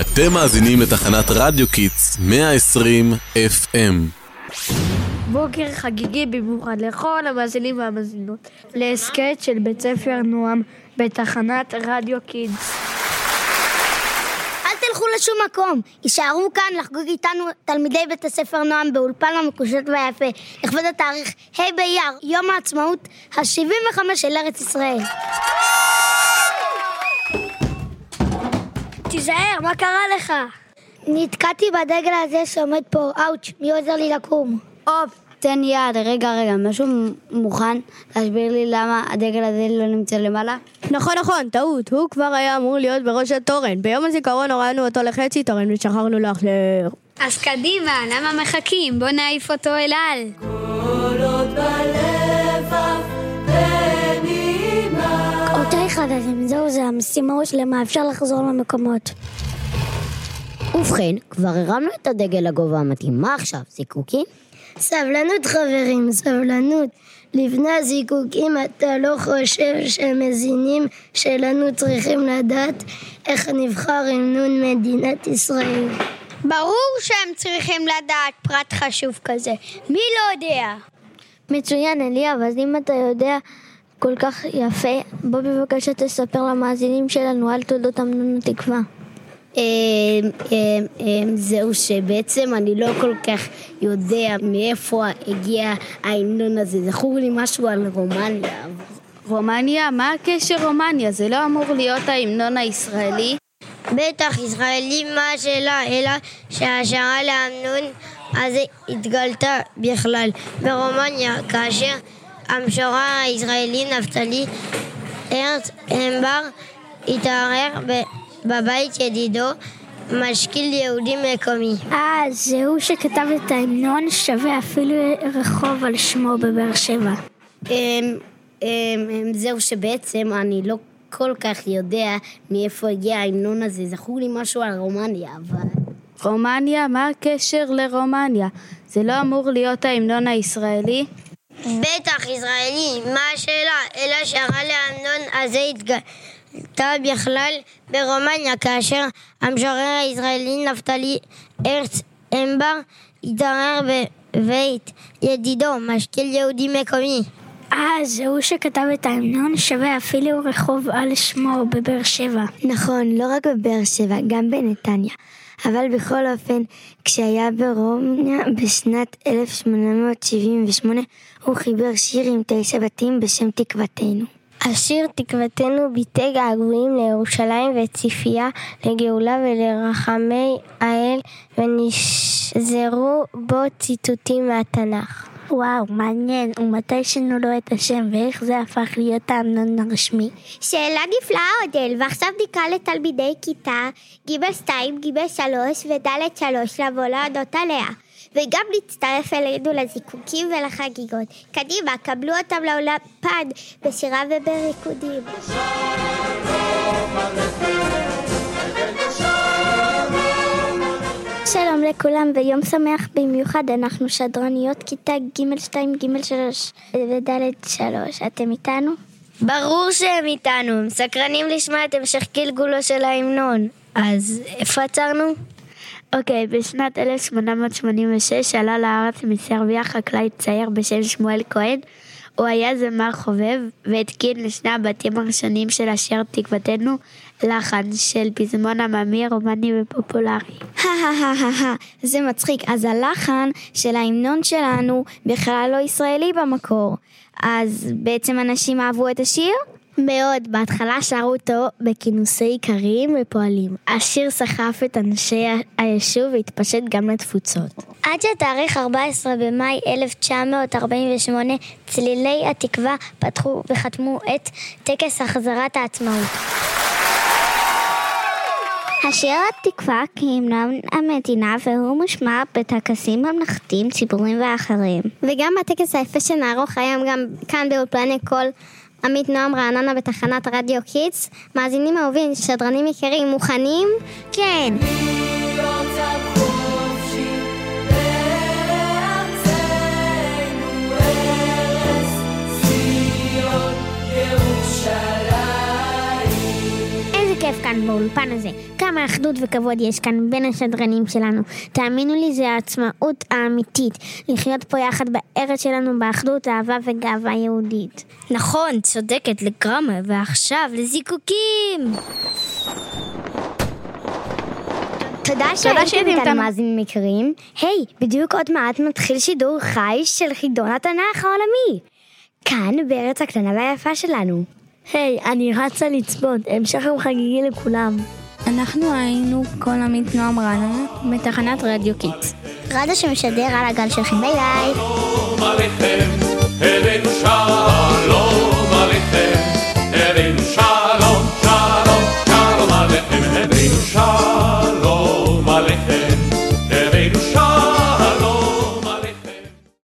אתם מאזינים לתחנת רדיו קידס 120 FM. בוקר חגיגי במיוחד לכל המאזינים והמאזינות להסכת של בית ספר נועם בתחנת רדיו קידס. אל תלכו לשום מקום, הישארו כאן לחגוג איתנו תלמידי בית הספר נועם באולפן המקושט והיפה לכבוד התאריך ה' באייר, יום העצמאות ה-75 של ארץ ישראל. תיזהר, מה קרה לך? נתקעתי בדגל הזה שעומד פה, אאוץ', מי עוזר לי לקום? הופ, תן יד, רגע, רגע, משהו מוכן להסביר לי למה הדגל הזה לא נמצא למעלה? נכון, נכון, טעות. הוא כבר היה אמור להיות בראש התורן. ביום הזיכרון הורדנו אותו לחצי תורן ושכחנו להחזיר. אז קדימה, למה מחכים? בוא נעיף אותו אל על. החלטתם, זהו זה, המשימה הושלמה, אפשר לחזור למקומות. ובכן, כבר הרמנו את הדגל לגובה המתאים. מה עכשיו, זיקוקים? סבלנות חברים, סבלנות. לפני הזיקוקים אתה לא חושב שמזינים שלנו צריכים לדעת איך נבחר המנון מדינת ישראל. ברור שהם צריכים לדעת פרט חשוב כזה. מי לא יודע? מצוין אליאב, אז אם אתה יודע כל כך יפה, בוא בבקשה תספר למאזינים שלנו על תולדות המנון התקווה. אמ, אמ, אמ, זהו שבעצם אני לא כל כך יודע מאיפה הגיע ההמנון הזה. זכור לי משהו על רומניה. רומניה? מה הקשר רומניה? זה לא אמור להיות ההמנון הישראלי? בטח ישראלי מה השאלה, אלא שההשערה להמנון אז התגלתה בכלל ברומניה, כאשר המשורר הישראלי נפתלי ארץ אמבר התערער בבית ידידו, משכיל יהודי מקומי. אה, זה הוא שכתב את ההמנון שווה אפילו רחוב על שמו בבאר שבע. אמ, אמ, זהו שבעצם אני לא כל כך יודע מאיפה הגיע ההמנון הזה. זכור לי משהו על רומניה, אבל... רומניה? מה הקשר לרומניה? זה לא אמור להיות ההמנון הישראלי? בטח ישראלי, מה השאלה? אלא שהרע להמנון הזה התגלתה בכלל ברומניה, כאשר המשורר הישראלי נפתלי ארץ אמבר התערער בבית ידידו, משכיל יהודי מקומי. אה, זה הוא שכתב את ההמנון שווה אפילו רחוב על שמו בבאר שבע. נכון, לא רק בבאר שבע, גם בנתניה. אבל בכל אופן, כשהיה ברומניה בשנת 1878, הוא חיבר שיר עם תשע בתים בשם תקוותנו. השיר תקוותנו ביטא געגועים לירושלים וציפייה לגאולה ולרחמי האל ונשזרו בו ציטוטים מהתנ"ך. וואו, מעניין, ומתי שינו לו את השם ואיך זה הפך להיות ההמנון הרשמי? שאלה נפלאה אודל, ועכשיו נקרא לתלמידי כיתה ג' 2, ג' 3 וד' 3 לבוא להודות עליה. וגם להצטרף אלינו לזיקוקים ולחגיגות. קדימה, קבלו אותם לאולפן בשירה ובריקודים. לכולם ויום שמח במיוחד, אנחנו שדרניות כיתה ג' 2, ג' 3 וד' 3. אתם איתנו? ברור שהם איתנו, הם סקרנים לשמוע את המשך גלגולו של ההמנון. אז איפה עצרנו? אוקיי, בשנת 1886 עלה לארץ מסרביה חקלאי צעיר בשם שמואל כהן. הוא היה זמר חובב והתקין לשני הבתים הראשונים של השיר תקוותנו לחן של פזמון עממי רומני ופופולרי. זה מצחיק, אז הלחן של ההמנון שלנו בכלל לא ישראלי במקור. אז בעצם אנשים אהבו את השיר? מאוד, בהתחלה שרו אותו בכינוסי איכרים ופועלים. השיר סחף את אנשי היישוב והתפשט גם לתפוצות. עד שתאריך 14 במאי 1948 צלילי התקווה פתחו וחתמו את טקס החזרת העצמאות. השיר התקווה כהמנון המדינה והוא מושמע בטקסים ממלכתיים, ציבוריים ואחרים. וגם בטקס היפה שנערוך היום גם כאן באולפני קול עמית נועם רעננה בתחנת רדיו Kids. מאזינים אהובים, שדרנים יקרים, מוכנים? כן. כיף כאן באולפן הזה. כמה אחדות וכבוד יש כאן בין השדרנים שלנו. תאמינו לי, זה העצמאות האמיתית. לחיות פה יחד בארץ שלנו באחדות, אהבה וגאווה יהודית. נכון, צודקת לגמרי, ועכשיו לזיקוקים! תודה שהייתם איתנו מאזינים יקרים. היי, בדיוק עוד מעט מתחיל שידור חי של חידון התנ"ך העולמי. כאן בארץ הקטנה והיפה שלנו. היי, hey, אני רצה לצפות, המשך יום חגיגי לכולם. אנחנו היינו כל עמית נועם רנה מתחנת רדיו Kids. רדיו שמשדר על הגל שלכם, ביי ביי.